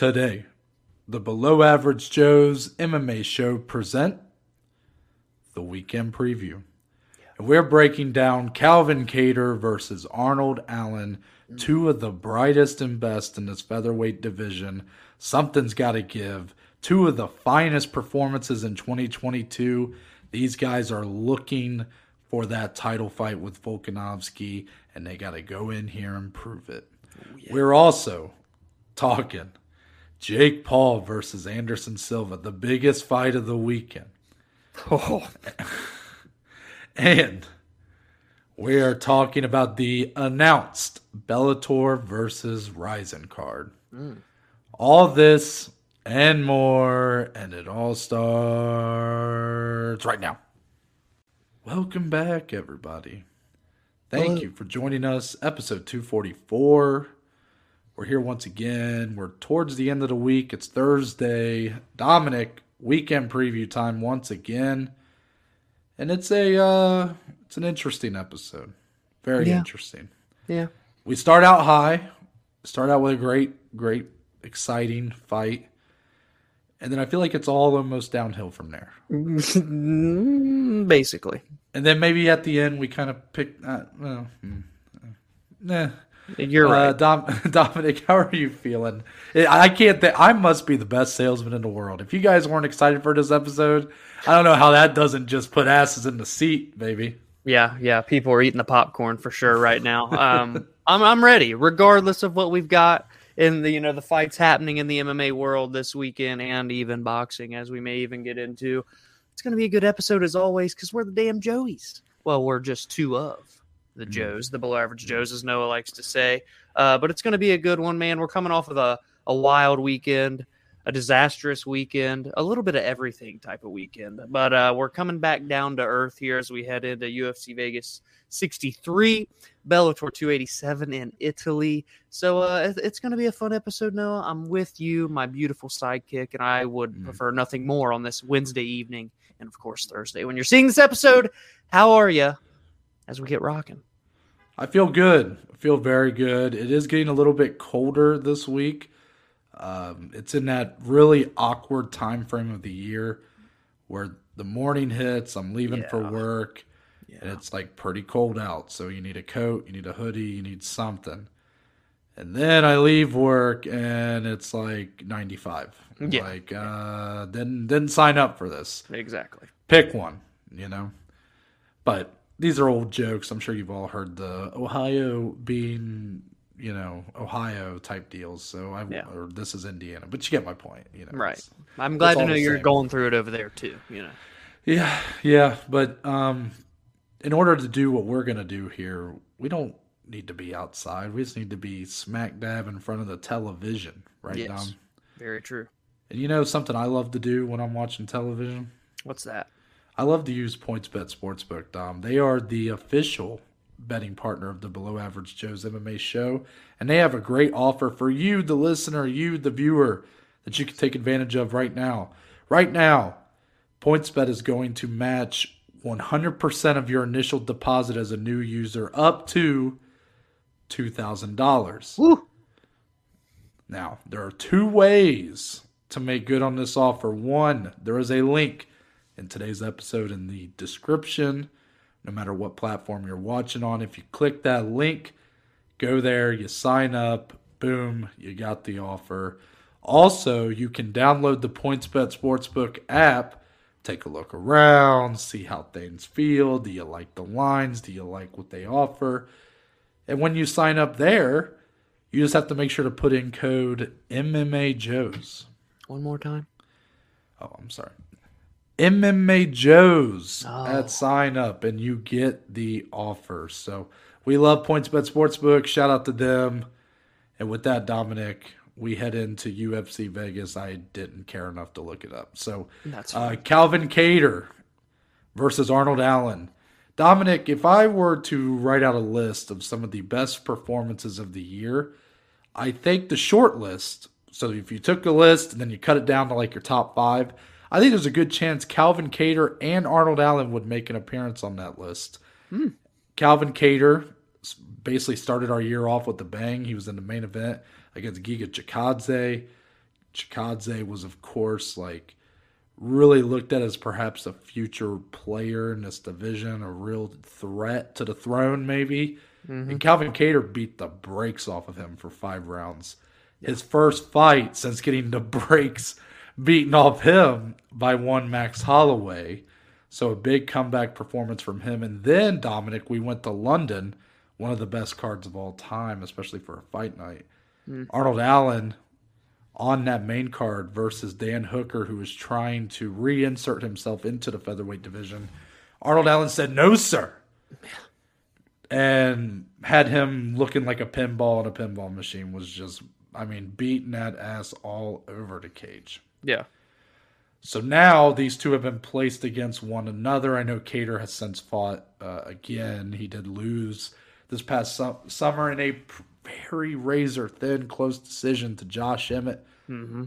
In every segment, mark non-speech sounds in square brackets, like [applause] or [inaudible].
Today, the Below Average Joe's MMA show present the weekend preview. And we're breaking down Calvin Kattar versus Arnold Allen, two of the brightest and best in this featherweight division. Something's got to give. Two of the finest performances in 2022. These guys are looking for that title fight with Volkanovski, and they got to go in here and prove it. Oh, we're also talking Jake Paul versus Anderson Silva, the biggest fight of the weekend. Oh, [laughs] And we are talking about the announced Bellator versus Rizin card. Mm. All this and more, and it all starts right now. Welcome back, everybody. Thank Hello. you for joining us. Episode 244. We're here once again. We're towards the end of the week. It's Thursday. Dominic, weekend preview time once again. And it's a uh it's an interesting episode. Very Yeah. interesting. yeah. We start out high, start out with a great, great, exciting fight. And then I feel like it's all almost downhill from there. Mm, [laughs] Basically, And then maybe at the end we kind of pick uh, well, hmm, nah. You're Uh, right. Dom, [laughs] Dominic, how are you feeling? I can't. Th- I must be the best salesman in the world. If you guys weren't excited for this episode, I don't know how that doesn't just put asses in the seat, baby. Yeah, yeah. People are eating the popcorn for sure right now. Um, [laughs] I'm I'm ready, regardless of what we've got in the you know the fights happening in the MMA world this weekend and even boxing, as we may even get into. It's going to be a good episode as always because we're the damn Joeys. Well, we're just two of the Joes, the below average Joes, as Noah likes to say. Uh, but it's going to be a good one, man. We're coming off of a, a wild weekend, a disastrous weekend, a little bit of everything type of weekend. But uh, we're coming back down to earth here as we head into UFC Vegas 63, Bellator 287 in Italy. So uh, it's going to be a fun episode, Noah. I'm with you, my beautiful sidekick, and I would Mm. prefer nothing more on this Wednesday evening and, of course, Thursday. When you're seeing this episode, how are you as we get rocking? I feel good. I feel very good. It is getting a little bit colder this week. Um, it's in that really awkward time frame of the year where the morning hits. I'm leaving for work, Yeah. and it's like pretty cold out. So you need a coat, you need a hoodie, you need something. And then I leave work, and it's like 95. I'm Yeah. Like, uh, didn't didn't sign up for this Exactly. pick one, you know. But these are old jokes. I'm sure you've all heard the Ohio being, you know, Ohio type deals. So I Yeah. or this is Indiana, but you get my point, you know. Right. I'm glad to know you're same. going through it over there too. You know. Yeah, yeah, but um in order to do what we're going to do here, we don't need to be outside. We just need to be smack dab in front of the television, right, Yes. Dom? Very true. And you know something I love to do when I'm watching television? What's that? I love to use PointsBet Sportsbook, Dom. They are the official betting partner of the Below Average Joe's MMA show, and they have a great offer for you, the listener, you, the viewer, that you can take advantage of right now. Right now, PointsBet is going to match 100% of your initial deposit as a new user up to $2,000. Woo. Now, there are two ways to make good on this offer. One, there is a link in today's episode in the description, no matter what platform you're watching on. If you click that link, go there, you sign up, boom, you got the offer. Also, you can download the PointsBet Sportsbook app, take a look around, see how things feel. Do you like the lines? Do you like what they offer? And when you sign up there, you just have to make sure to put in code MMA Joes. One more time. Oh, I'm sorry. MMA Joes Oh. at sign up, and you get the offer. So we love PointsBet Sportsbook. Shout out to them. And with that, Dominic, we head into UFC Vegas. I didn't care enough to look it up. So That's uh. Calvin Kattar versus Arnold Allen. Dominic, if I were to write out a list of some of the best performances of the year, I think the short list. So if you took a list and then you cut it down to like your top five, I think there's a good chance Calvin Kattar and Arnold Allen would make an appearance on that list. Calvin Kattar basically started our year off with the bang. He was in the main event against Giga Chikadze. Chikadze was, of course, like really looked at as perhaps a future player in this division, a real threat to the throne, maybe. Mm-hmm. And Calvin Kattar beat the brakes off of him for five rounds. His first fight since getting the [laughs] brakes beaten off him by one Max Holloway. So a big comeback performance from him. And then, Dominic, we went to London, one of the best cards of all time, especially for a fight night. Mm. Arnold Allen on that main card versus Dan Hooker, who was trying to reinsert himself into the featherweight division. Arnold Allen said, No, sir. And had him looking like a pinball and a pinball machine was just, I mean, beating that ass all over the cage. Yeah. So now these two have been placed against one another. I know Kattar has since fought uh, again. He did lose this past su- summer in a very razor thin close decision to Josh Emmett. Mm-hmm.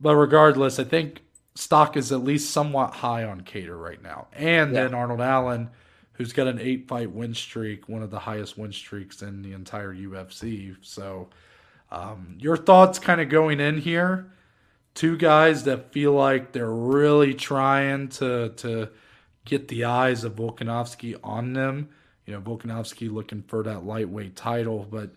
But regardless, I think stock is at least somewhat high on Kattar right now. And yeah. then Arnold Allen, who's got an eight fight win streak, one of the highest win streaks in the entire UFC. So, um, your thoughts kind of going in here? Two guys that feel like they're really trying to to get the eyes of Volkanovski on them. You know, Volkanovski looking for that lightweight title, but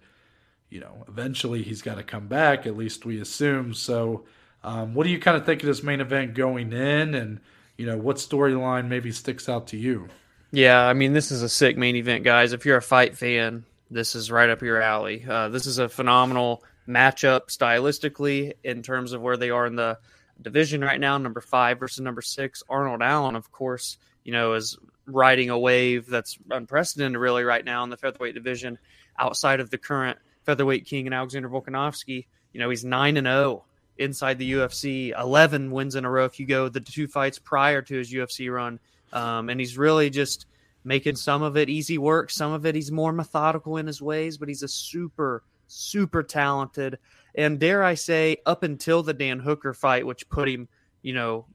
you know, eventually he's got to come back. At least we assume. So, um, what do you kind of think of this main event going in, and you know, what storyline maybe sticks out to you? Yeah, I mean, this is a sick main event, guys. If you're a fight fan, this is right up your alley. Uh, this is a phenomenal matchup stylistically in terms of where they are in the division right now, number five versus number six. Arnold Allen, of course, you know, is riding a wave that's unprecedented really right now in the featherweight division outside of the current featherweight king and Alexander Volkanovski. You know, he's 9 and 0 inside the UFC, 11 wins in a row if you go the two fights prior to his UFC run. Um, and he's really just making some of it easy work, some of it he's more methodical in his ways, but he's a super super talented. And dare I say, up until the Dan Hooker fight, which put him, you know,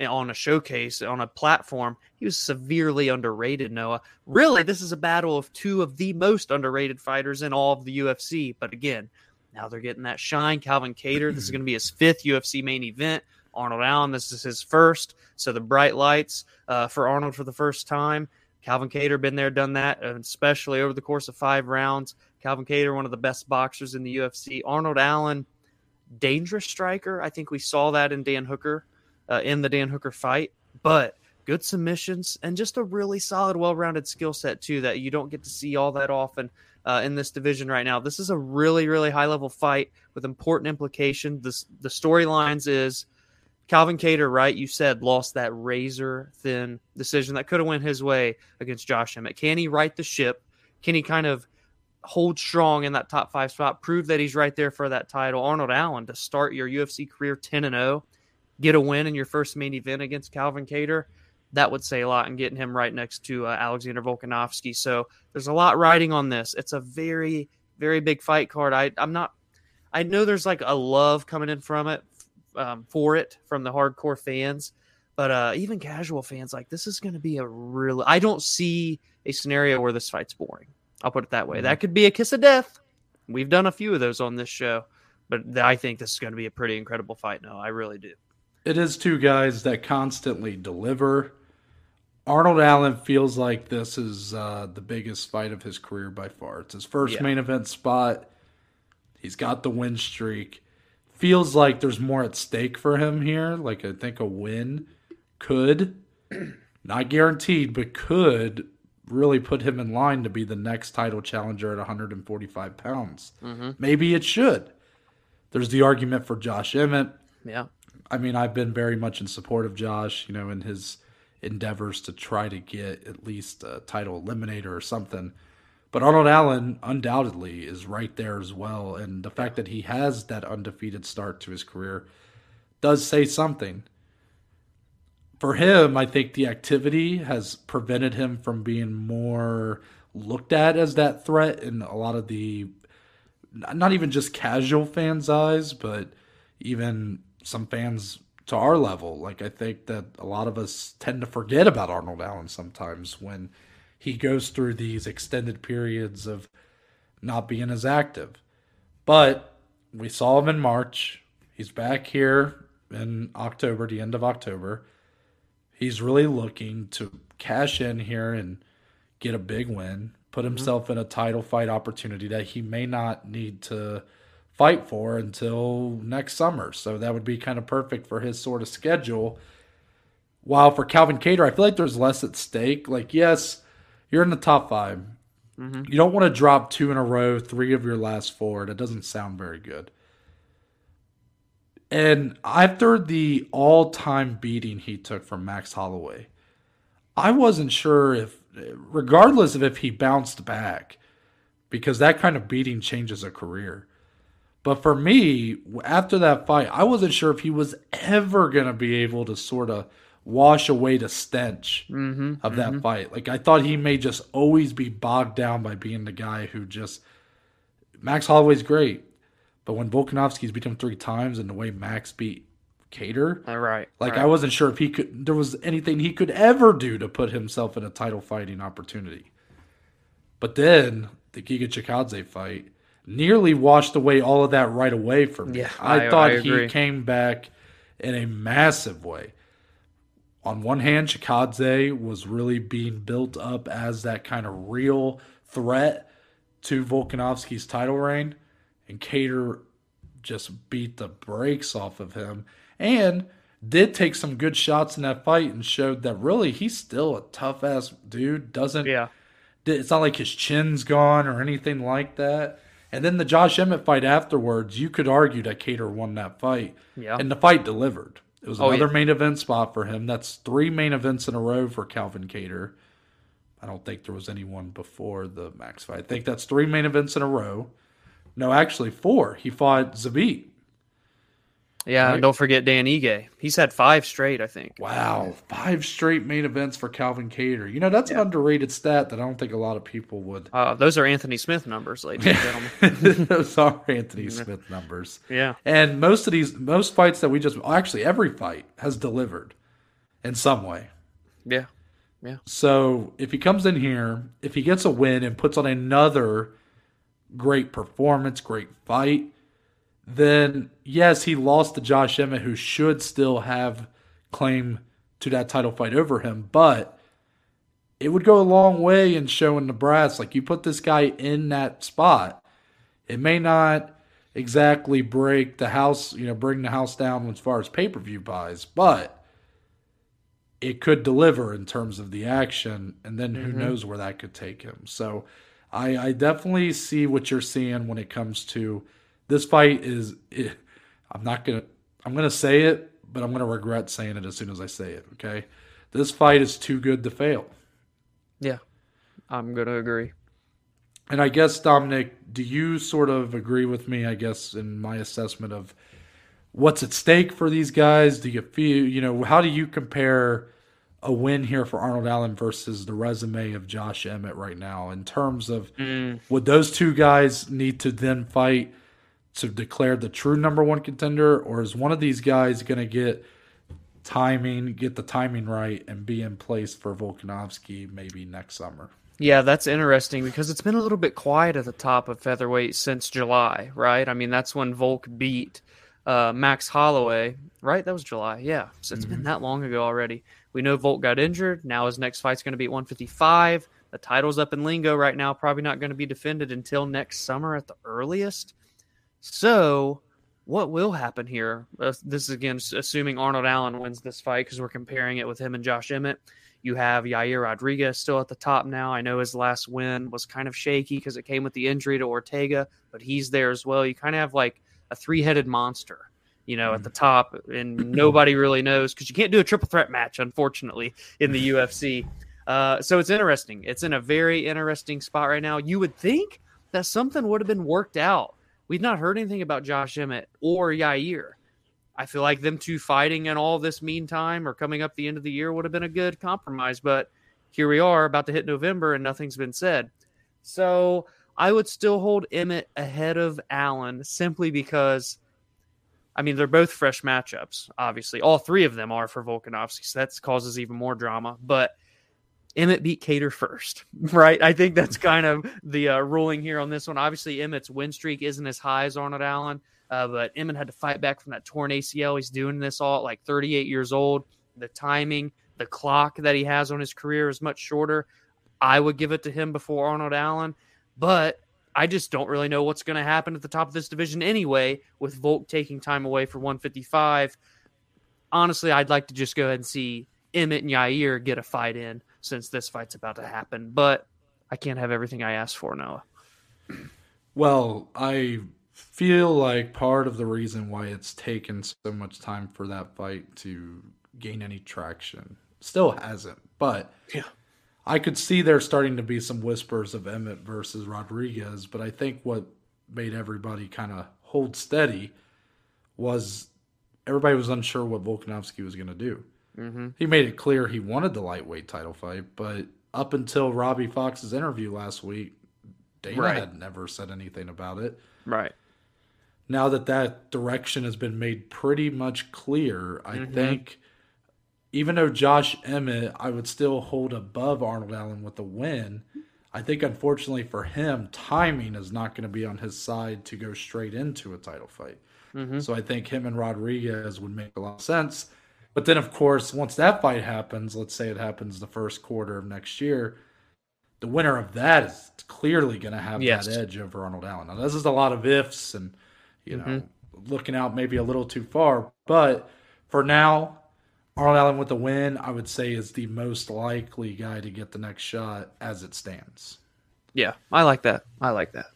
on a showcase, on a platform, he was severely underrated, Noah. Really, this is a battle of two of the most underrated fighters in all of the UFC. But again, now they're getting that shine. Calvin Kattar, this is [clears throat] going to be his fifth UFC main event. Arnold Allen, this is his first. So the bright lights uh, for Arnold for the first time. Calvin Kattar been there, done that, especially over the course of five rounds. Calvin Kattar, one of the best boxers in the UFC. Arnold Allen, dangerous striker. I think we saw that in Dan Hooker, uh, in the Dan Hooker fight. But good submissions and just a really solid, well-rounded skill set too that you don't get to see all that often uh, in this division right now. This is a really, really high-level fight with important implications. The storylines is Calvin Kattar, right? You said lost that razor thin decision that could have went his way against Josh Emmett. Can he right the ship? Can he kind of hold strong in that top five spot, prove that he's right there for that title. Arnold Allen to start your UFC career 10 and 0, get a win in your first main event against Calvin Kattar. That would say a lot and getting him right next to uh, Alexander Volkanovski. So there's a lot riding on this. It's a very, very big fight card. I, I'm not, I know there's like a love coming in from it, um, for it from the hardcore fans, but uh, even casual fans, like this is going to be a real. I don't see a scenario where this fight's boring. I'll put it that way. Mm-hmm. That could be a kiss of death. We've done a few of those on this show, but I think this is going to be a pretty incredible fight. No, I really do. It is two guys that constantly deliver. Arnold Allen feels like this is uh, the biggest fight of his career by far. It's his first yeah. main event spot. He's got the win streak. Feels like there's more at stake for him here. Like I think a win could, [clears throat] not guaranteed, but could really put him in line to be the next title challenger at 145 pounds. Mm-hmm. Maybe it should. There's the argument for Josh Emmett. Yeah. I mean, I've been very much in support of Josh, you know, in his endeavors to try to get at least a title eliminator or something. But Arnold Allen undoubtedly is right there as well. And the fact that he has that undefeated start to his career does say something for him, I think the activity has prevented him from being more looked at as that threat in a lot of the not even just casual fans' eyes, but even some fans to our level. Like I think that a lot of us tend to forget about Arnold Allen sometimes when he goes through these extended periods of not being as active. But we saw him in March. He's back here in October, the end of October. He's really looking to cash in here and get a big win, put Mm-hmm. himself in a title fight opportunity that he may not need to fight for until next summer. So that would be kind of perfect for his sort of schedule. While for Calvin Kattar, I feel like there's less at stake. Like, yes, you're in the top 5 You don't want to drop two in a row, three of your last four. That doesn't sound very good. And after the all time beating he took from Max Holloway, I wasn't sure if, regardless of if he bounced back, because that kind of beating changes a career. But for me, after that fight, I wasn't sure if he was ever going to be able to sort of wash away the stench Mm-hmm. of that fight. Like, I thought he may just always be bogged down by being the guy who just. Max Holloway's great, but when Volkanovski's beat him three times and the way Max beat Kattar, All right. like right. I wasn't sure if he could there was anything he could ever do to put himself in a title fighting opportunity. But then the Giga Chikadze fight nearly washed away all of that right away for me. Yeah, I, I- thought I he came back in a massive way. On one hand, Chikadze was really being built up as that kind of real threat to Volkanovski's title reign, and Kattar just beat the brakes off of him and did take some good shots in that fight and showed that really he's still a tough ass dude. Doesn't Yeah. it's not like his chin's gone or anything like that. And then the Josh Emmett fight afterwards, you could argue that Kattar won that fight. Yeah. And the fight delivered. It was Oh, another yeah. main event spot for him. That's three main events in a row for Calvin Kattar. I don't think there was anyone before the Max fight. I think that's three main events in a row. No, actually four. He fought Zabit. Yeah. Right. And don't forget Dan Ige. He's had five straight, I think. Wow, five straight main events for Calvin Kattar. You know that's an underrated stat that I don't think a lot of people would. Uh, those are Anthony Smith numbers, ladies and gentlemen. [laughs] Those are Anthony [laughs] Smith numbers. Yeah. And most of these, most fights that we just, actually every fight has delivered in some way. Yeah, yeah. So if he comes in here, if he gets a win and puts on another great performance, great fight, then yes, he lost to Josh Emmett, who should still have claim to that title fight over him. But it would go a long way in showing the brass, like you put this guy in that spot. It may not exactly break the house, you know, bring the house down as far as pay per view buys, but it could deliver in terms of the action, and then who mm-hmm. knows where that could take him. So I, I definitely see what you're seeing when it comes to this fight. Is it, I'm not gonna I'm gonna say it, but I'm gonna regret saying it as soon as I say it. Okay, this fight is too good to fail. Yeah. I'm going to agree. And I guess Dominic, do you sort of agree with me? I guess in my assessment of what's at stake for these guys. Do you feel you know how do you compare a win here for Arnold Allen versus the resume of Josh Emmett right now in terms of would those two guys need to then fight to declare the true number one contender, or is one of these guys going to get timing, get the timing right, and be in place for Volkanovski maybe next summer? Yeah, that's interesting because it's been a little bit quiet at the top of featherweight since July, right? I mean, that's when Volk beat uh, Max Holloway, right? That was July. Yeah, so it's been that long ago already. We know Volk got injured. Now his next fight's going to be at 155. The title's up in Lingo right now. Probably not going to be defended until next summer at the earliest. So, what will happen here? Uh, this is again assuming Arnold Allen wins this fight because we're comparing it with him and Josh Emmett. You have Yair Rodriguez still at the top now. I know his last win was kind of shaky because it came with the injury to Ortega, but he's there as well. You kind of have like a three headed monster, you know, at the top, and [clears throat] nobody really knows because you can't do a triple threat match, unfortunately, in the UFC. Uh, so it's interesting. It's in a very interesting spot right now. You would think that something would have been worked out. We've not heard anything about Josh Emmett or Yair. I feel like them two fighting in all this meantime or coming up the end of the year would have been a good compromise. But here we are about to hit November and nothing's been said. So I would still hold Emmett ahead of Allen simply because, I mean, they're both fresh matchups, obviously. All three of them are for Volkanovski. So that causes even more drama. But Emmett beat Kattar first, [laughs] right? I think that's kind of the uh, ruling here on this one. Obviously, Emmett's win streak isn't as high as Arnold Allen, Uh, but Emmett had to fight back from that torn ACL. He's doing this all at like 38 years old. The timing, the clock that he has on his career is much shorter. I would give it to him before Arnold Allen, but I just don't really know what's going to happen at the top of this division anyway, with Volk taking time away for 155. Honestly, I'd like to just go ahead and see Emmett and Yair get a fight in since this fight's about to happen, but I can't have everything I asked for, Noah. Well, I feel like part of the reason why it's taken so much time for that fight to gain any traction still hasn't, but Yeah. I could see there starting to be some whispers of Emmett versus Rodriguez, but I think what made everybody kind of hold steady was everybody was unsure what Volkanovski was going to do. Mm-hmm. He made it clear he wanted the lightweight title fight, but up until Robbie Fox's interview last week, Dana Right. had never said anything about it. Right. Now that that direction has been made pretty much clear, I Mhm. think even though Josh Emmett, I would still hold above Arnold Allen with the win. I think unfortunately for him, timing is not going to be on his side to go straight into a title fight. Mm-hmm. So I think him and Rodriguez would make a lot of sense. But then, of course, once that fight happens, let's say it happens the first quarter of next year, the winner of that is clearly going to have Yes. that edge over Arnold Allen. Now, this is a lot of ifs and, you know, looking out maybe a little too far. But for now, Arnold Allen with the win, I would say, is the most likely guy to get the next shot as it stands. Yeah, I like that. I like that.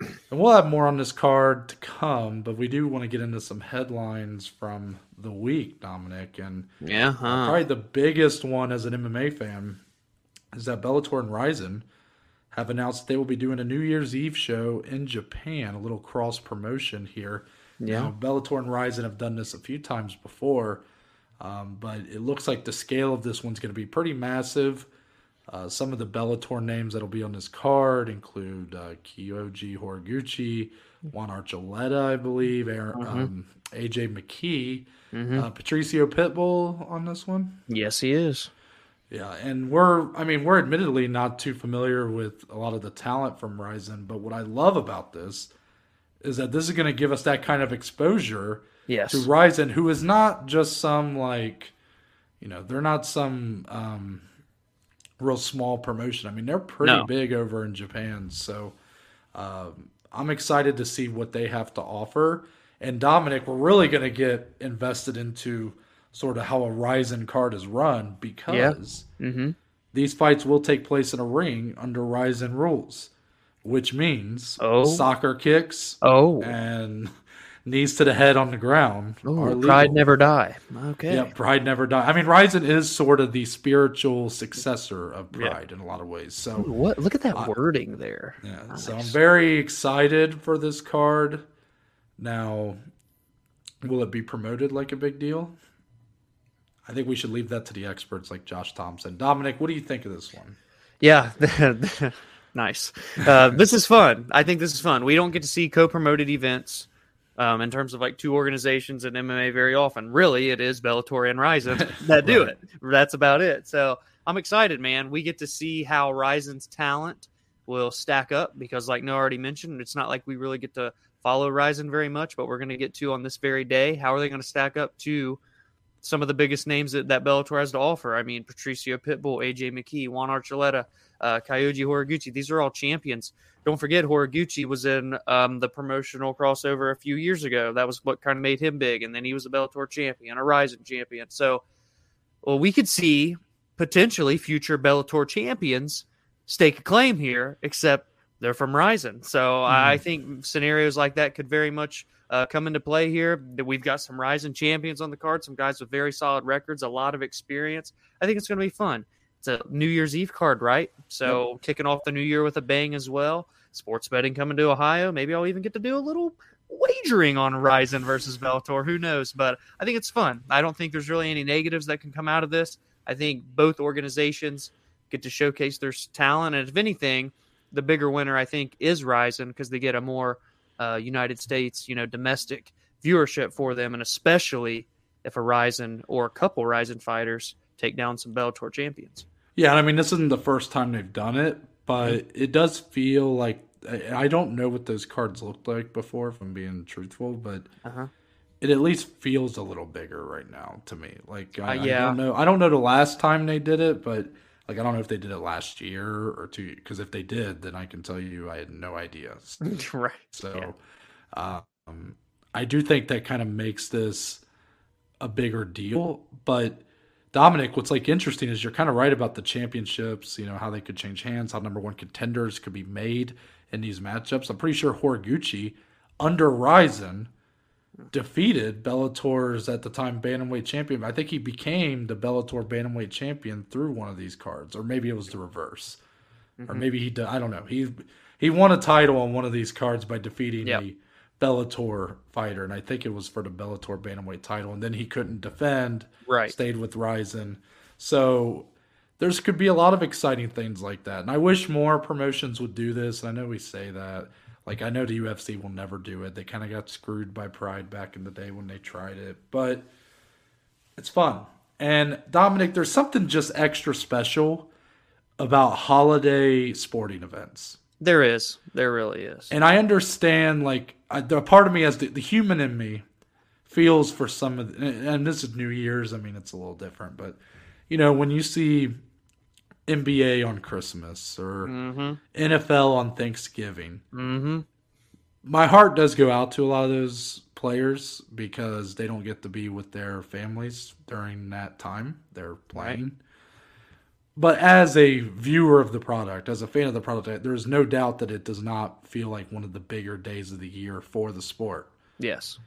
And we'll have more on this card to come, but we do want to get into some headlines from the week, Dominic. And Yeah. Huh. probably the biggest one as an MMA fan is that Bellator and Rizin have announced they will be doing a New Year's Eve show in Japan, a little cross promotion here. Yeah. Now, Bellator and Rizin have done this a few times before, um, but it looks like the scale of this one's going to be pretty massive. Uh, some of the Bellator names that'll be on this card include uh, Kyoji Horiguchi, Juan Archuleta, I believe, Aaron, um, AJ McKee, Mhm. uh, Patricio Pitbull on this one. Yes, he is. Yeah, and we're I mean, we're admittedly not too familiar with a lot of the talent from Rizin, but what I love about this is that this is going to give us that kind of exposure Yes. to Rizin, who is not just some like, you know, they're not some um, real small promotion. I mean, they're pretty No. big over in Japan. So um, I'm excited to see what they have to offer. And Dominic, we're really going to get invested into sort of how a Rizin card is run because Mm-hmm. these fights will take place in a ring under Rizin rules, which means Oh. soccer kicks Oh. and knees to the head on the ground are pride never die. Okay. Yeah, pride never die. I mean, Rizin is sort of the spiritual successor of Yeah. pride in a lot of ways. So, Ooh, what? Look at that I- wording there. yeah, so I'm very excited for this card. Now, will it be promoted like a big deal? I think we should leave that to the experts like Josh Thompson. Dominic, what do you think of this one? Yeah, [laughs] nice. Uh, this is fun. I think this is fun. We don't get to see co-promoted events um, in terms of like two organizations in MMA very often. Really, it is Bellator and Rizin [laughs] that do Right. it. That's about it. So I'm excited, man. We get to see how Rizin's talent will stack up because, like Noah already mentioned, it's not like we really get to follow Rizin very much, but we're going to get to on this very day. How are they going to stack up to some of the biggest names that, that Bellator has to offer? I mean, Patricio Pitbull, AJ McKee, Juan Archuleta, uh, Kyoji Horiguchi. These are all champions. Don't forget, Horiguchi was in um, the promotional crossover a few years ago. That was what kind of made him big. And then he was a Bellator champion, a Rizin champion. So, well, we could see potentially future Bellator champions stake a claim here, except they're from Rizin. So I think scenarios like that could very much uh, come into play here. We've got some Rizin champions on the card, some guys with very solid records, a lot of experience. I think it's going to be fun. It's a New Year's Eve card, right? So kicking off the new year with a bang as well. Sports betting coming to Ohio. Maybe I'll even get to do a little wagering on Rizin versus Bellator. Who knows? But I think it's fun. I don't think there's really any negatives that can come out of this. I think both organizations get to showcase their talent, and if anything, the bigger winner I think is Rizin because they get a more uh, United States, you know, domestic viewership for them, and especially if a Rizin or a couple Rizin fighters take down some Bellator champions. Yeah, I mean, this isn't the first time they've done it, but it does feel like I, don't know what those cards looked like before, if I'm being truthful, but Uh-huh. it at least feels a little bigger right now to me. Like I, Uh, I don't know. I don't know the last time they did it, but like I don't know if they did it last year or two. Because if they did, then I can tell you I had no idea. [laughs] right. So, um, I do think that kind of makes this a bigger deal. But Dominic, what's like interesting is you're kind of right about the championships. You know how they could change hands, how number one contenders could be made in these matchups. I'm pretty sure Horiguchi under Rizin defeated Bellator's at the time bantamweight champion. I think he became the Bellator bantamweight champion through one of these cards, or maybe it was the reverse, or mm-hmm. maybe he. I don't know. He he won a title on one of these cards by defeating Yep. a Bellator fighter, and I think it was for the Bellator bantamweight title, and then he couldn't defend. Right. Stayed with Rizin, so. There's could be a lot of exciting things like that, and I wish more promotions would do this. I know we say that, like I know the UFC will never do it. They kind of got screwed by Pride back in the day when they tried it, but it's fun. And Dominic, there's something just extra special about holiday sporting events. There is. There really is. And I understand, like, I, the part of me as the, the human in me feels for some of, the, and this is New Year's. I mean, it's a little different, but you know, when you see NBA on Christmas or Mm-hmm. NFL on Thanksgiving, Mm-hmm. my heart does go out to a lot of those players because they don't get to be with their families during that time they're playing. But as a viewer of the product, as a fan of the product, there's no doubt that it does not feel like one of the bigger days of the year for the sport. Yes.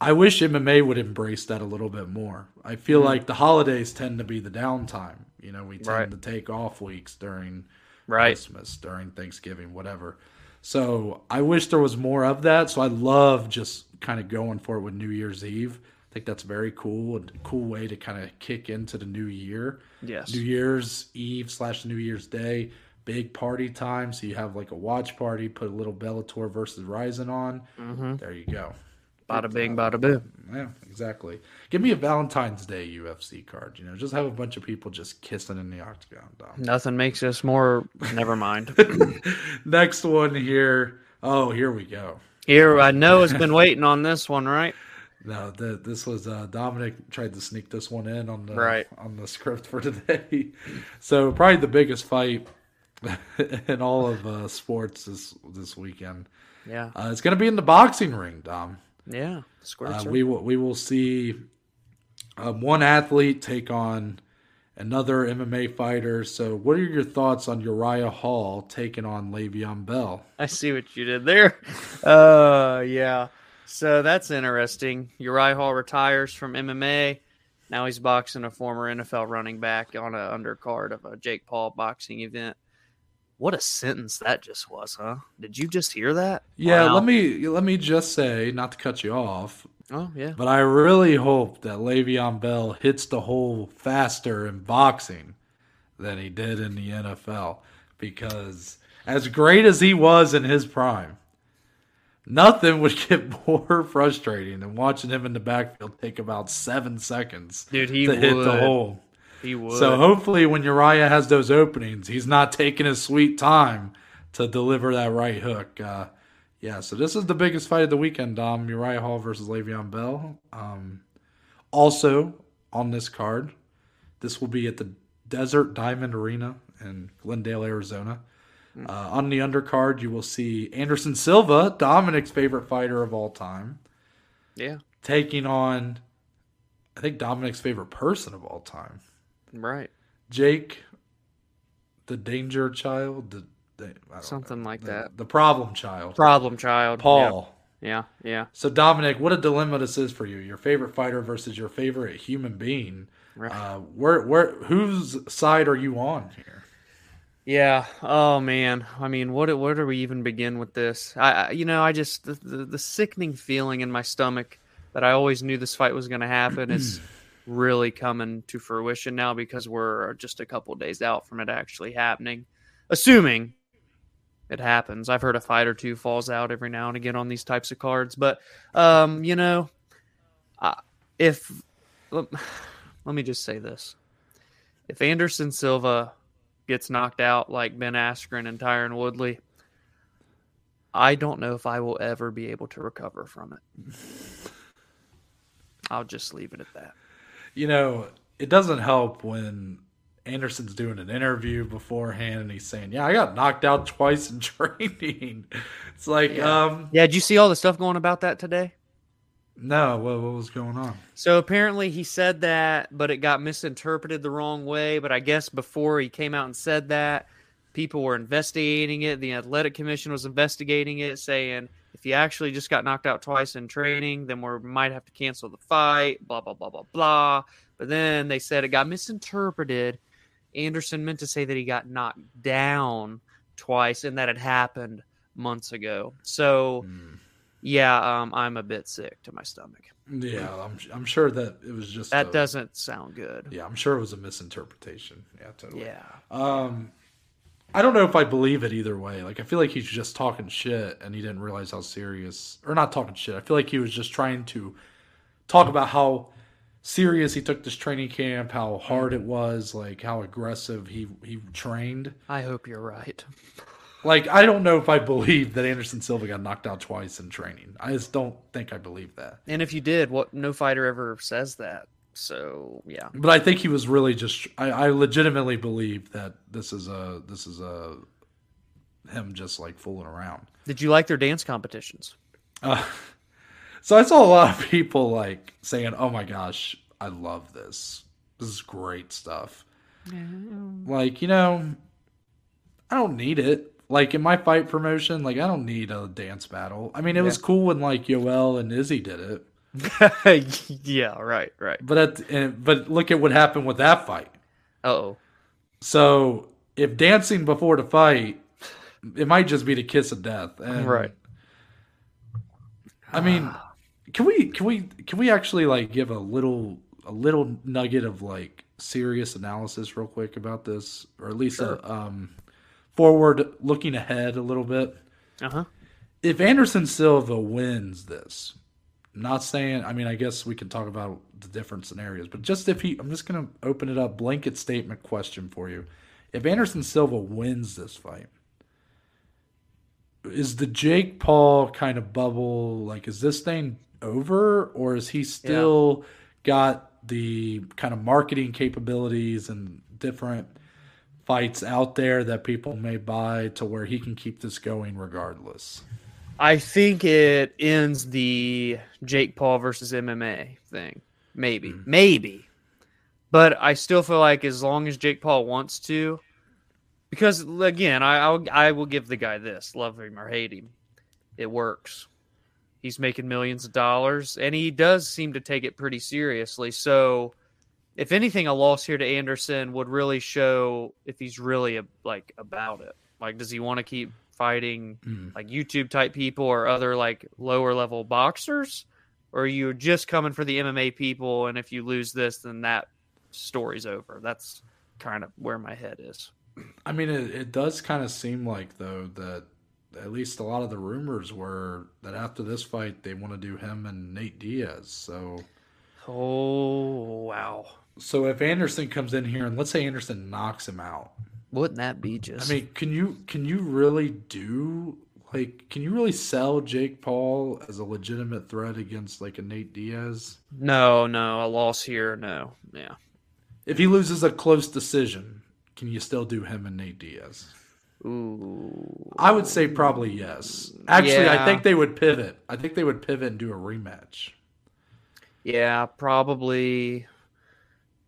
I wish MMA would embrace that a little bit more. I feel mm-hmm. like the holidays tend to be the downtime. You know, we tend Right. to take off weeks during Right. Christmas, during Thanksgiving, whatever. So I wish there was more of that. So I love just kind of going for it with New Year's Eve. I think that's very cool. and cool way to kind of kick into the new year. Yes. New Year's Eve slash New Year's Day, big party time. So you have like a watch party, put a little Bellator versus Rizin on. Mm-hmm. There you go. Bada bing, bada boom. Yeah, exactly. Give me a Valentine's Day UFC card. You know, just have a bunch of people just kissing in the octagon. Dom. Nothing makes us more. Never mind. [laughs] Next one here. Oh, here we go. Here, I know has been waiting on this one, right? No, the, this was uh, Dominic tried to sneak this one in on the Right. on the script for today. [laughs] So probably the biggest fight [laughs] in all of uh, sports this this weekend. Yeah. Uh, it's going to be in the boxing ring, Dom. Yeah. Square Uh, we will we will see um, one athlete take on another MMA fighter. So, what are your thoughts on Uriah Hall taking on Le'Veon Bell? I see what you did there. [laughs] Uh, yeah. So that's interesting. Uriah Hall retires from MMA. Now he's boxing a former NFL running back on an undercard of a Jake Paul boxing event. What a sentence that just was, huh? Did you just hear that? Yeah, Wow. let me let me just say, not to cut you off, Oh yeah. but I really hope that Le'Veon Bell hits the hole faster in boxing than he did in the NFL because as great as he was in his prime, nothing would get [laughs] more frustrating than watching him in the backfield take about seven seconds Dude, he to hit the hole. He would. So hopefully, when Uriah has those openings, he's not taking his sweet time to deliver that right hook. Uh, yeah, so this is the biggest fight of the weekend, Dom. Uriah Hall versus Le'Veon Bell. Um, also on this card, this will be at the Desert Diamond Arena in Glendale, Arizona. Uh, on the undercard, you will see Anderson Silva, Dominic's favorite fighter of all time, yeah. taking on, I think, Dominic's favorite person of all time. Right. Jake, the danger child, the, the I don't Something know, like the, that. the problem child, Problem child. Paul. Yeah. Yeah. So Dominic, what a dilemma this is for you. Your favorite fighter versus your favorite human being. Right. Uh, where where whose side are you on here? Yeah. Oh man. I mean, what where do we even begin with this? I, I you know, I just the, the the sickening feeling in my stomach that I always knew this fight was going to happen is [clears throat] really coming to fruition now because we're just a couple days out from it actually happening. Assuming it happens. I've heard a fight or two falls out every now and again on these types of cards, but um, you know, uh, if let, [sighs] let me just say this. If Anderson Silva gets knocked out like Ben Askren and Tyron Woodley, I don't know if I will ever be able to recover from it. [laughs] I'll just leave it at that. You know, it doesn't help when Anderson's doing an interview beforehand and he's saying, "Yeah, I got knocked out [laughs] twice in training." It's like, Yeah. um, Yeah, did you see all the stuff going about that today? No, what, what was going on? So apparently he said that, but it got misinterpreted the wrong way. But I guess before he came out and said that, people were investigating it. The athletic commission was investigating it, saying if he actually just got knocked out twice in training, then we might have to cancel the fight. Blah blah blah blah blah. But then they said it got misinterpreted. Anderson meant to say that he got knocked down twice, and that had happened months ago. So hmm. Yeah, um, I'm a bit sick to my stomach. Yeah, I'm, I'm sure that it was just That a- doesn't sound good. Yeah, I'm sure it was a misinterpretation. Yeah, totally. Yeah. Um, I don't know if I believe it either way. Like, I feel like he's just talking shit, and he didn't realize how serious, or not talking shit. I feel like he was just trying to talk about how serious he took this training camp, how hard it was, like how aggressive he he trained. I hope you're right. [laughs] Like, I don't know if I [laughs] believe that Anderson Silva got knocked out twice in training. I just don't think I believe that. And if you did, what no fighter ever says that. So yeah. But I think he was really just. I, I legitimately believe that this is a this is a him just like fooling around. Did you like their dance competitions? Uh, [laughs] so I saw a lot of people like saying, "Oh my gosh, I love this. This is great stuff." Like you know, I don't need it. Like in my fight promotion, like I don't need a dance battle. I mean, it was cool when like Yoel and Izzy did it, [laughs] yeah, right, right. but at and, but look at what happened with that fight. Oh. So if dancing before the fight, it might just be the kiss of death. And, Right. I mean, can we can we can we actually like give a little a little nugget of like serious analysis real quick about this, or at least a um, forward looking ahead a little bit. Uh-huh. If Anderson Silva wins this, I'm not saying I mean I guess we can talk about the different scenarios, but just if he I'm just gonna open it up, blanket statement question for you. If Anderson Silva wins this fight, is the Jake Paul kind of bubble like is this thing over or is he still got the kind of marketing capabilities and different fights out there that people may buy to where he can keep this going regardless? I think it ends the Jake Paul versus MMA thing. Maybe. Mm. Maybe. But I still feel like as long as Jake Paul wants to, because again, I I'll, I will give the guy this: love him or hate him, it works. He's making millions of dollars, and he does seem to take it pretty seriously. So, if anything, a loss here to Anderson would really show if he's really like about it. Like, does he want to keep fighting Mm. like YouTube type people or other like lower level boxers? Or are you just coming for the MMA people? And if you lose this, then that story's over. That's kind of where my head is. I mean, it, it does kind of seem like though that at least a lot of the rumors were that after this fight they want to do him and Nate Diaz. So, Oh, wow. So if Anderson comes in here and let's say Anderson knocks him out, Wouldn't that be just? I mean, can you can you really do like can you really sell Jake Paul as a legitimate threat against like a Nate Diaz? no, no, a loss here. No. Yeah. If he loses a close decision, can you still do him and Nate Diaz? Ooh. I would say probably yes. Actually, I think they would pivot. I think they would pivot and do a rematch. Yeah, probably.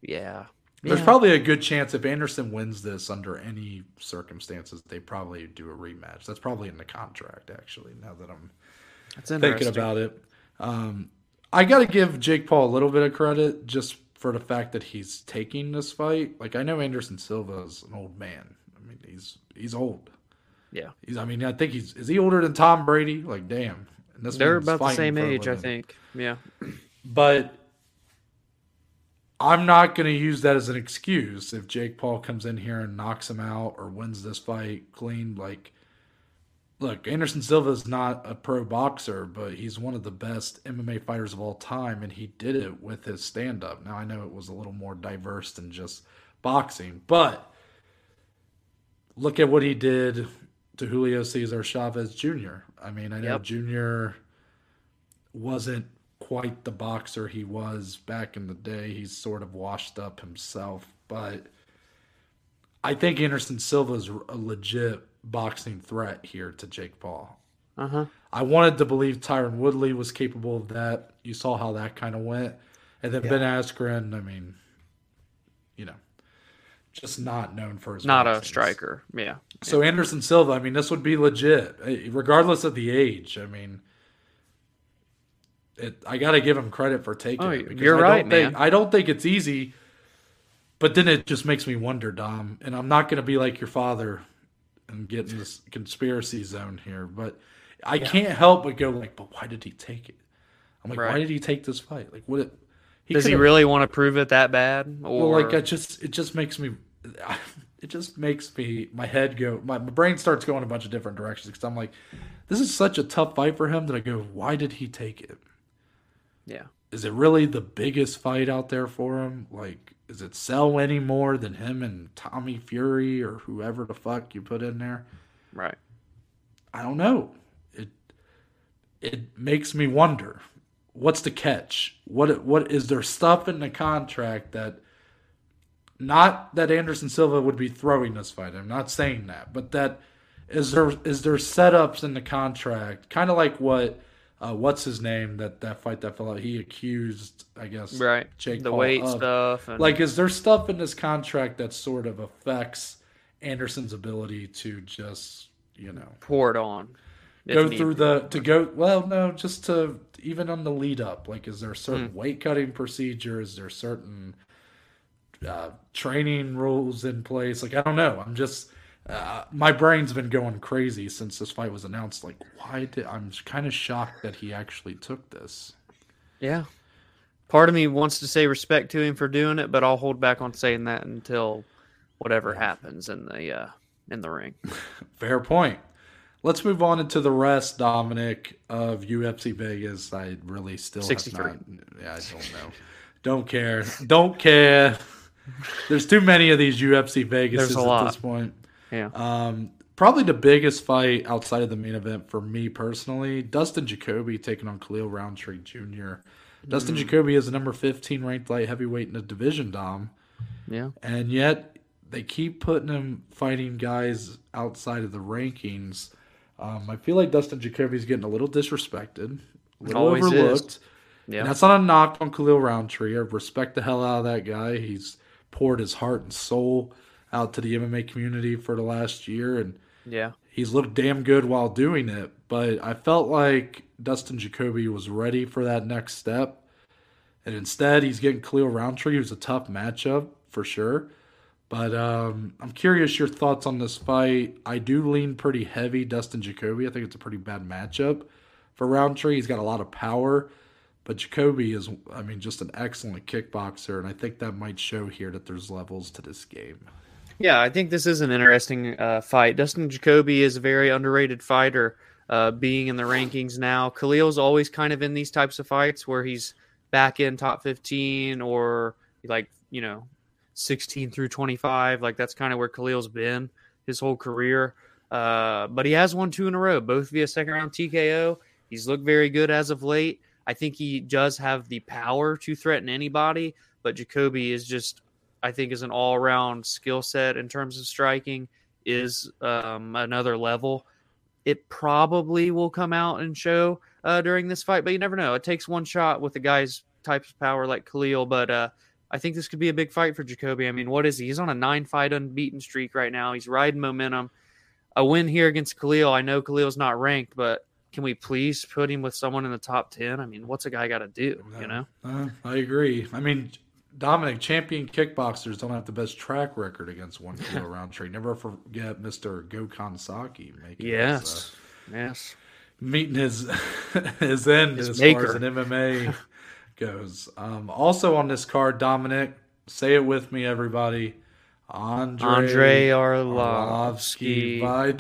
Yeah. There's Yeah. probably a good chance if Anderson wins this under any circumstances, they probably do a rematch. That's probably in the contract, actually. Now that I'm That's thinking about it, um, I got to give Jake Paul a little bit of credit just for the fact that he's taking this fight. Like I know Anderson Silva is an old man. I mean, he's he's old. Yeah. He's. I mean, I think he's. Is he older than Tom Brady? Like, damn. And this They're about the same age, I think. Yeah. But I'm not going to use that as an excuse if Jake Paul comes in here and knocks him out or wins this fight clean. Like, look, Anderson Silva is not a pro boxer, but he's one of the best MMA fighters of all time, and he did it with his stand up. Now, I know it was a little more diverse than just boxing, but look at what he did to Julio Cesar Chavez Jr. I mean, I know Yep. Jr. wasn't quite the boxer he was back in the day. He's sort of washed up himself, but I think Anderson Silva is a legit boxing threat here to Jake Paul. Uh huh. I wanted to believe Tyron Woodley was capable of that. You saw how that kind of went. And then Yeah. Ben Askren, I mean, you know, just not known for his Not a striker. Yeah. So Anderson Silva, I mean, this would be legit, eh, regardless of the age. I mean, it, I got to give him credit for taking Oh, it. because you're I right, don't think, man. I don't think it's easy, but then it just makes me wonder, Dom. And I'm not going to be like your father and get in this conspiracy zone here, but I can't help but go like, but why did he take it? I'm like, why did he take this fight? Like, what? It, Does he really want to prove it that bad? Or well, like I just it just makes me [laughs] it just makes me my head go my, my brain starts going a bunch of different directions because I'm like, this is such a tough fight for him that I go, why did he take it? Yeah. Is it really the biggest fight out there for him? Like, is it sell any more than him and Tommy Fury or whoever the fuck you put in there? Right. I don't know. It it makes me wonder. What's the catch? What what is there stuff in the contract that not that Anderson Silva would be throwing this fight. I'm not saying that, but that is there is there setups in the contract, kind of like what uh, what's his name that that fight that fell out. He accused, I guess, Right. Jake the Paul weight of. stuff. And, Like, is there stuff in this contract that sort of affects Anderson's ability to just you know pour it on. go through the to go well no just to even on the lead up like is there certain Hmm. weight cutting procedures is there certain uh, training rules in place like i don't know i'm just uh, my brain's been going crazy since this fight was announced. Like why did i'm kind of shocked that he actually took this. Yeah. Part of me wants to say respect to him for doing it, but I'll hold back on saying that until whatever happens in the uh, in the ring. [laughs] fair point. Let's move on into the rest dominic of ufc vegas. I really still 63. not yeah i don't know. Don't care. Don't care. [laughs] There's too many of these ufc vegas at lot. this point Yeah. um probably the biggest fight outside of the main event for me personally dustin jacoby taking on khalil rountree jr dustin jacoby is the number 15 ranked light heavyweight in the division dom Yeah. and yet they keep putting him fighting guys outside of the rankings. Um, I feel like Dustin Jacoby's getting a little disrespected, a little Always is. overlooked. Yeah. And that's not a knock on Khalil Rountree. I respect the hell out of that guy. He's poured his heart and soul out to the MMA community for the last year, and Yeah. he's looked damn good while doing it. But I felt like Dustin Jacoby was ready for that next step. And instead, he's getting Khalil Rountree, who's a tough matchup for sure. But um, I'm curious your thoughts on this fight. I do lean pretty heavy Dustin Jacoby. I think it's a pretty bad matchup for Rountree. He's got a lot of power, but Jacoby is, I mean, just an excellent kickboxer, and I think that might show here that there's levels to this game. Yeah, I think this is an interesting uh, fight. Dustin Jacoby is a very underrated fighter, uh, being in the rankings now. Khalil's always kind of in these types of fights where he's back in top 15 or like, you know, 16 through 25. Like that's kind of where Khalil's been his whole career. Uh, but he has won two in a row, both via second round TKO. He's looked very good as of late. I think he does have the power to threaten anybody, but Jacoby is just I think is an all around skill set in terms of striking is um, another level. It probably will come out and show uh, during this fight, but you never know. It takes one shot with a guy's types of power like Khalil, but uh, I think this could be a big fight for Jacoby. I mean, what is he? He's on a nine fight unbeaten streak right now. He's riding momentum. A win here against Khalil. I know Khalil's not ranked, but can we please put him with someone in the top 10? I mean, what's a guy got to do, you know? Uh, I agree. I mean, Dominic, champion kickboxers don't have the best track record against one [laughs] Khalil Rountree. Never forget Mr. Gokhan Saki making his, uh, Yes. Yes. meeting his [laughs] his end His as maker. far as an MMA [laughs] goes. Um, also on this card, Dominic, say it with me, everybody. Andre, Andre Arlovsky Arlovsky by by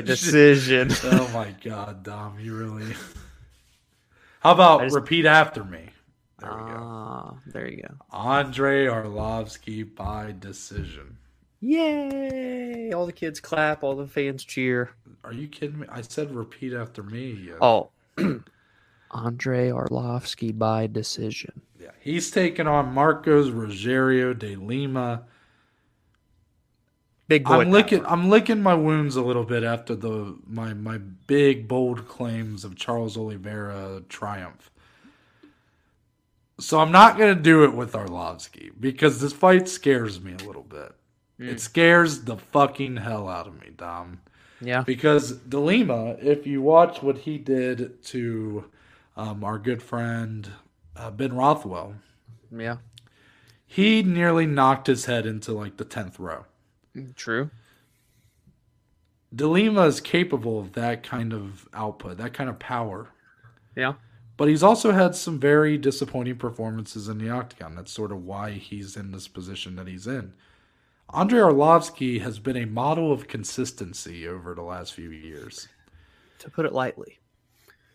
decision. decision. oh my God, Dom, you really. How about just- repeat after me? There we go. Ah, there you go. Andre Arlovsky by decision. Yay! All the kids clap, all the fans cheer. Are you kidding me? I said repeat after me. Oh, [clears throat] Andre Arlovsky by decision. Yeah, he's taking on Marcos Rogerio de Lima. Big boy. I'm licking. I'm licking my wounds a little bit after the my my big bold claims of Charles Oliveira triumph. So I'm not gonna do it with Arlovsky because this fight scares me a little bit. It scares the fucking hell out of me, Dom. Yeah. Because De Lima, if you watch what he did to um, our good friend uh, Ben Rothwell, Yeah. he nearly knocked his head into like the tenth row. True. De Lima is capable of that kind of output, that kind of power. Yeah. But he's also had some very disappointing performances in the octagon. That's sort of why he's in this position that he's in. Andrei Arlovsky has been a model of consistency over the last few years. To put it lightly.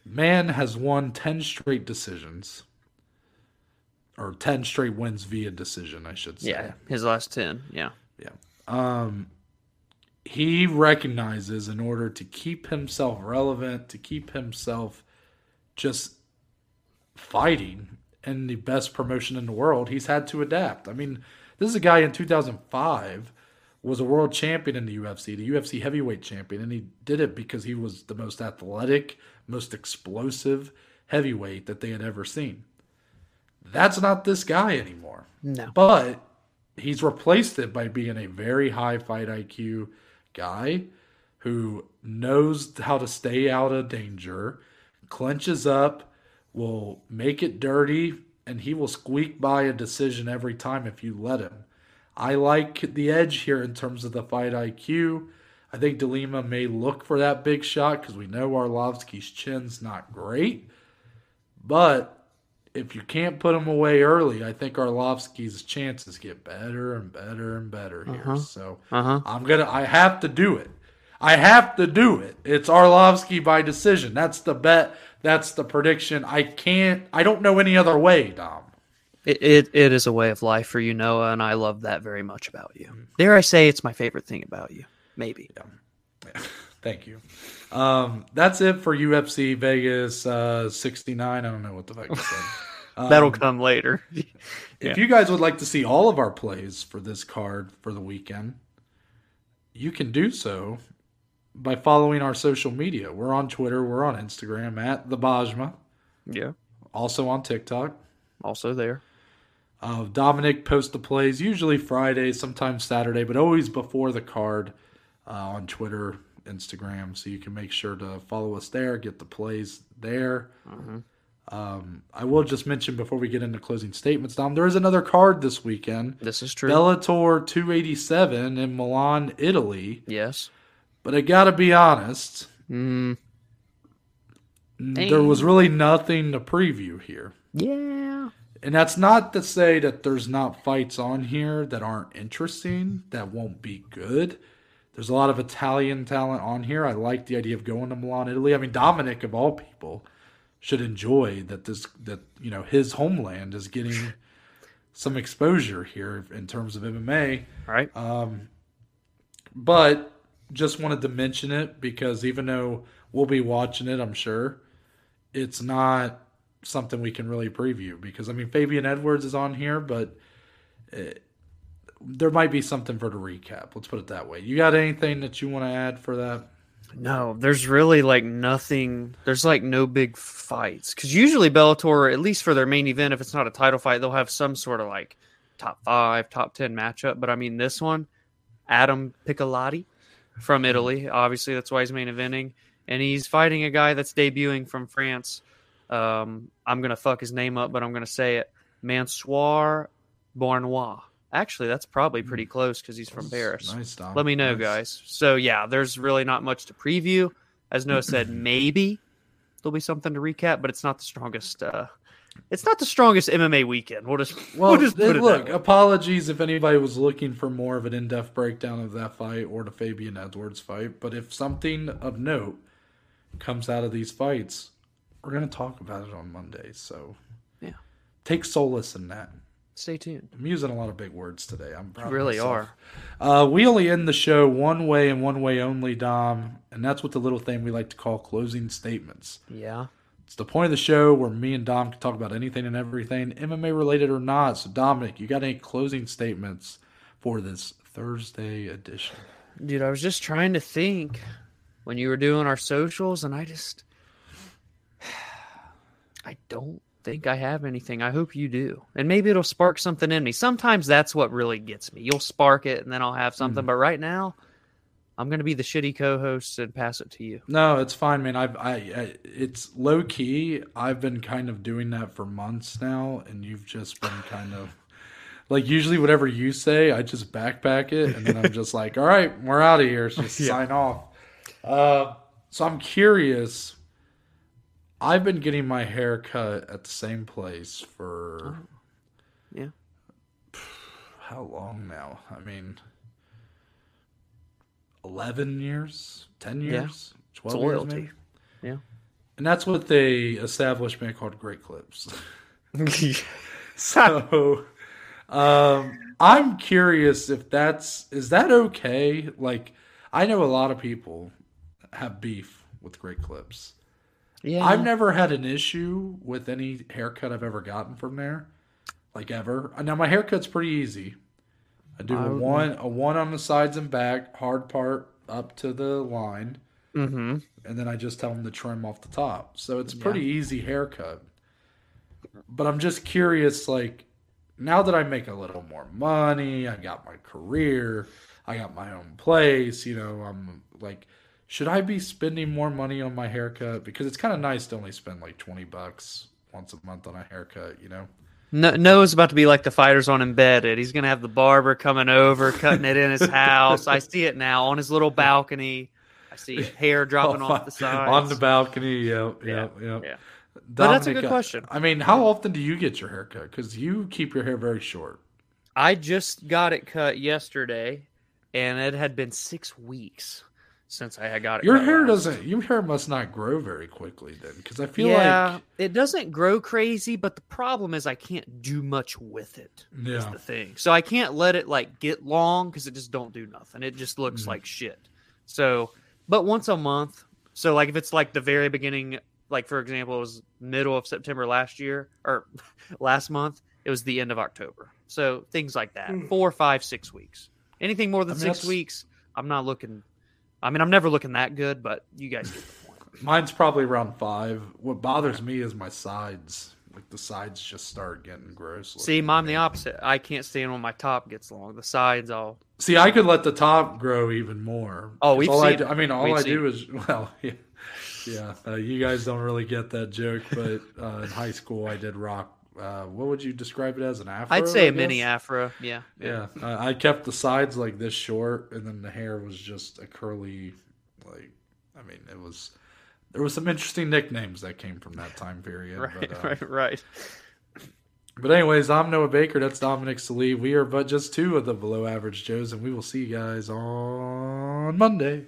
Man has won 10 straight decisions. Or 10 straight wins via decision, I should say. Yeah. His last 10. Yeah. Yeah. Um, he recognizes in order to keep himself relevant, to keep himself just fighting in the best promotion in the world, he's had to adapt. I mean, this is a guy in 2005 was a world champion in the UFC, the UFC heavyweight champion, and he did it because he was the most athletic, most explosive heavyweight that they had ever seen. That's not this guy anymore. No. But he's replaced it by being a very high fight IQ guy who knows how to stay out of danger, clenches up, will make it dirty, and he will squeak by a decision every time if you let him. I like the edge here in terms of the fight IQ. I think DeLima may look for that big shot because we know Arlovsky's chin's not great. But if you can't put him away early, I think Arlovsky's chances get better and better and better here. So Uh-huh. I'm gonna I have to do it. I have to do it. It's Arlovsky by decision. That's the bet. That's the prediction. I can't I don't know any other way, Dom. It, it it is a way of life for you, Noah, and I love that very much about you. Dare I say it's my favorite thing about you? Maybe. Yeah. [laughs] Thank you. Um, that's it for UFC Vegas uh, 69. I don't know what the fuck I said. [laughs] That'll come later. [laughs] If you guys would like to see all of our plays for this card for the weekend, you can do so by following our social media. We're on Twitter, we're on Instagram at the Bajma, yeah. also on TikTok. Also there. Uh, Dominic posts the plays usually Friday, sometimes Saturday, but always before the card uh, on Twitter, Instagram. So you can make sure to follow us there, get the plays there. Um, I will just mention before we get into closing statements, Dom, there is another card this weekend. This is true. Bellator 287 in Milan, Italy. yes. But I gotta be honest, Mm, there was really nothing to preview here. yeah. And that's not to say that there's not fights on here that aren't interesting, that won't be good. There's a lot of Italian talent on here. I like the idea of going to Milan, Italy. I mean, Dominic of all people should enjoy that this that you know his homeland is getting [laughs] some exposure here in terms of MMA. All right. But just wanted to mention it because even though we'll be watching it, I'm sure it's not something we can really preview because I mean Fabian Edwards is on here, but it, there might be something for the recap. Let's put it that way. You got anything that you want to add for that? No, there's really like nothing. There's like no big fights because usually Bellator, at least for their main event, if it's not a title fight, they'll have some sort of like top five, top ten matchup. But I mean, this one, Adam Piccolotti from Italy, obviously that's why he's main eventing, and he's fighting a guy that's debuting from France. Um, I'm gonna fuck his name up, but I'm gonna say it, Mansoir Bournois. Actually, that's probably pretty close because he's from Paris. Nice. Let me know, Nice. guys. So yeah, there's really not much to preview. As Noah said, [clears throat] maybe there'll be something to recap, but it's not the strongest. Uh, it's not the strongest MMA weekend. We'll just Well, we'll just put it look, that way. apologies if anybody was looking for more of an in-depth breakdown of that fight or the Fabian Edwards fight. But if something of note comes out of these fights, we're going to talk about it on Monday. So Yeah. take solace in that. Stay tuned. I'm using a lot of big words today. I'm proud You really of myself. are. Uh, we only end the show one way and one way only, Dom, and that's what the little thing we like to call closing statements. Yeah. It's the point of the show where me and Dom can talk about anything and everything, MMA related or not. So, Dominic, you got any closing statements for this Thursday edition? Dude, I was just trying to think when you were doing our socials, and I just. [sighs] I don't think I have anything. I hope you do. And maybe it'll spark something in me. Sometimes that's what really gets me. You'll spark it, and then I'll have something. Hmm. But right now, I'm going to be the shitty co host and pass it to you. No, it's fine, man. I've, I, I, it's low key. I've been kind of doing that for months now, and you've just been kind of like usually whatever you say, I just backpack it, and then I'm [laughs] just like, all right, we're out of here. So just [laughs] Yeah. sign off. Uh, so I'm curious. I've been getting my hair cut at the same place for Yeah. [sighs] how long now? I mean, eleven years, ten Yeah. years, twelve It's years, maybe. Yeah. And that's what they establishment called Great Clips. [laughs] so, [laughs] um, I'm curious if that's is that okay? Like, I know a lot of people have beef with Great Clips. yeah. I've never had an issue with any haircut I've ever gotten from there, like ever. Now my haircut's pretty easy. I do I a one a one on the sides and back, hard part up to the line, Mm-hmm. and then I just tell them to trim off the top. So it's a Yeah. pretty easy haircut. But I'm just curious, like now that I make a little more money, I got my career, I got my own place, you know, I'm like, should I be spending more money on my haircut? Because it's kind of nice to only spend like 20 bucks once a month on a haircut, you know? No, Noah's about to be like the fighters on Embedded. He's gonna have the barber coming over, cutting it in his house. I see it now on his little balcony. I see [laughs] hair dropping off the sides. On the balcony, yeah, yeah, yeah. yeah. But that's a good uh, question. I mean, how often do you get your haircut? Because you keep your hair very short. I just got it cut yesterday, and it had been six weeks since I got it. Your cut hair last. doesn't. Your hair must not grow very quickly then, because I feel yeah, like it doesn't grow crazy, but the problem is I can't do much with it. Yeah. Is the thing. So I can't let it like get long because it just don't do nothing. It just looks Mhm. like shit. So, but once a month. So like if it's like the very beginning, like for example, it was middle of September last year or [laughs] last month. It was the end of October. So things like that. Four, five, six weeks. Anything more than I mean, six that's- weeks, I'm not looking. I mean, I'm never looking that good, but you guys get the point. mine's probably around five. What bothers me is my sides. Like the sides just start getting gross. See. I'm the opposite. I can't stand when my top gets long. The sides all. See, I could let the top grow even more. Oh, we've all I, seen do. I mean, all We've I seen do is [laughs] well, yeah, yeah. Uh, you guys don't really get that joke, but uh, in high school, I did rock. Uh, what would you describe it as? An afro? I'd say I a mini afro. Yeah. Yeah, I I kept the sides like this short, and then the hair was just a curly. Like, I mean, it was. There was some interesting nicknames that came from that time period. [laughs] Right, but, uh, right, right. but anyways, I'm Noah Baker. That's Dominic Salee. We are but just two of the below average Joes, and we will see you guys on Monday.